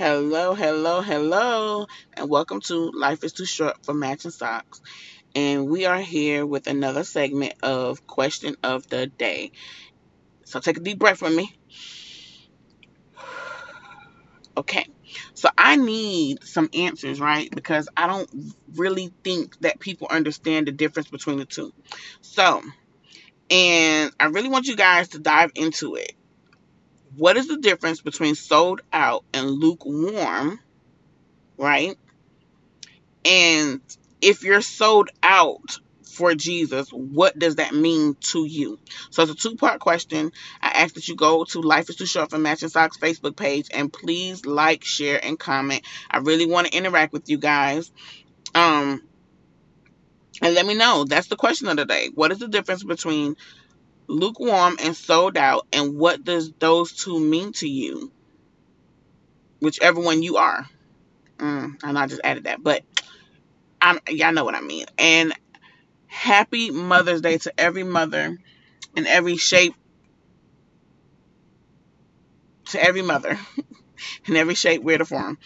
Hello, hello, hello, and welcome to Life is Too Short for Matching Socks. And we are here with another segment of Question of the Day. So take a deep breath with me. Okay, so I need some answers, right? Because I don't really think that people understand the difference between the two. So, and I really want you guys to dive into it. What is the difference between sold out and lukewarm, right? And if you're sold out for Jesus, what does that mean to you? So it's a two part question. I ask that you go to Life is Too Short for Matching Socks Facebook page and please like, share, and comment. I really want to interact with you guys. Um, and let me know. That's the question of the day. What is the difference between lukewarm and sold out, and what does those two mean to you? Whichever one you are. Mm, I I just added that, but I'm y'all know what I mean. And happy Mother's Day to every mother in every shape, to every mother in every shape, weird or form.